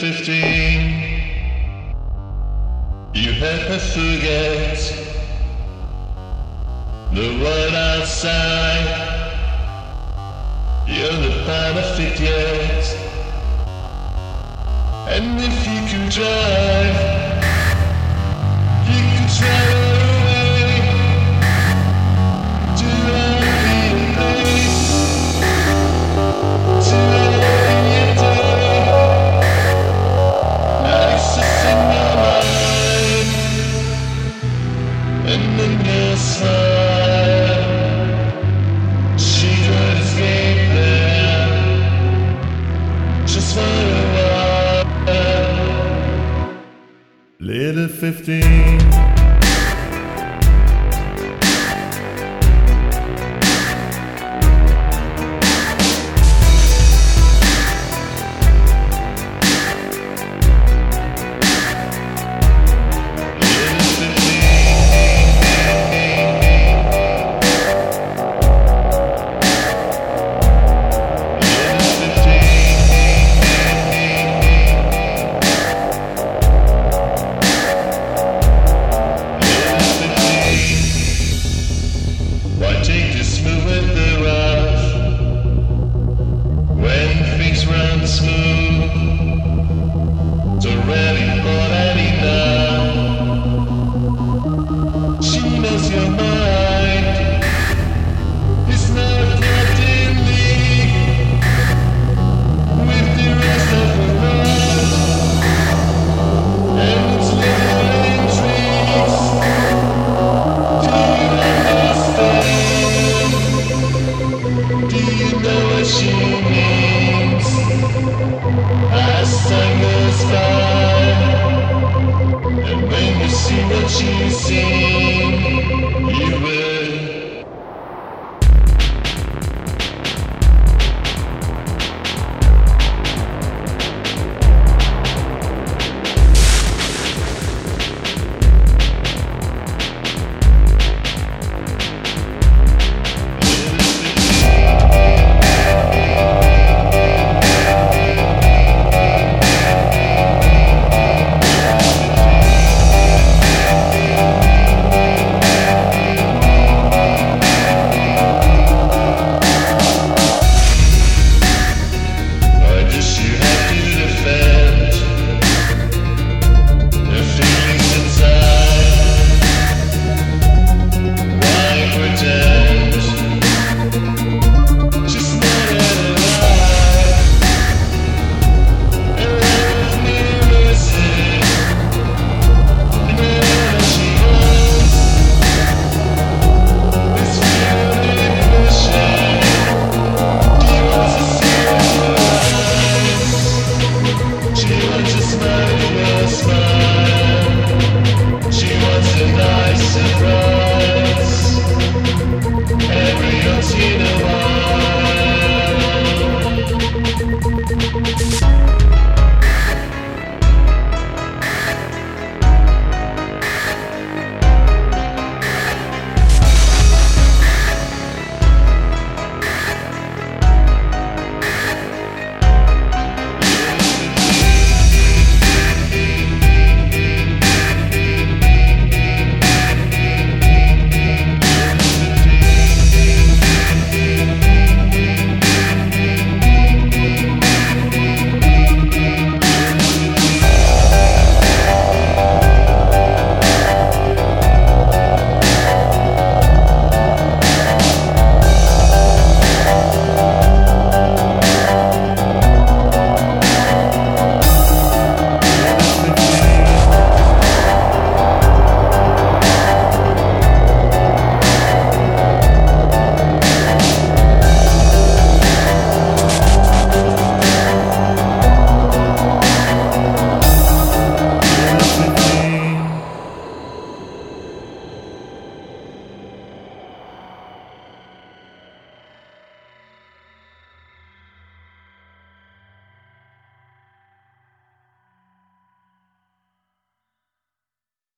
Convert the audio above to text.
15. You her forget the world outside. You're the perfect yet. And if you could drive, just for a while. Little 15. Do you know what she means? Time goes by, and when you see what she sees.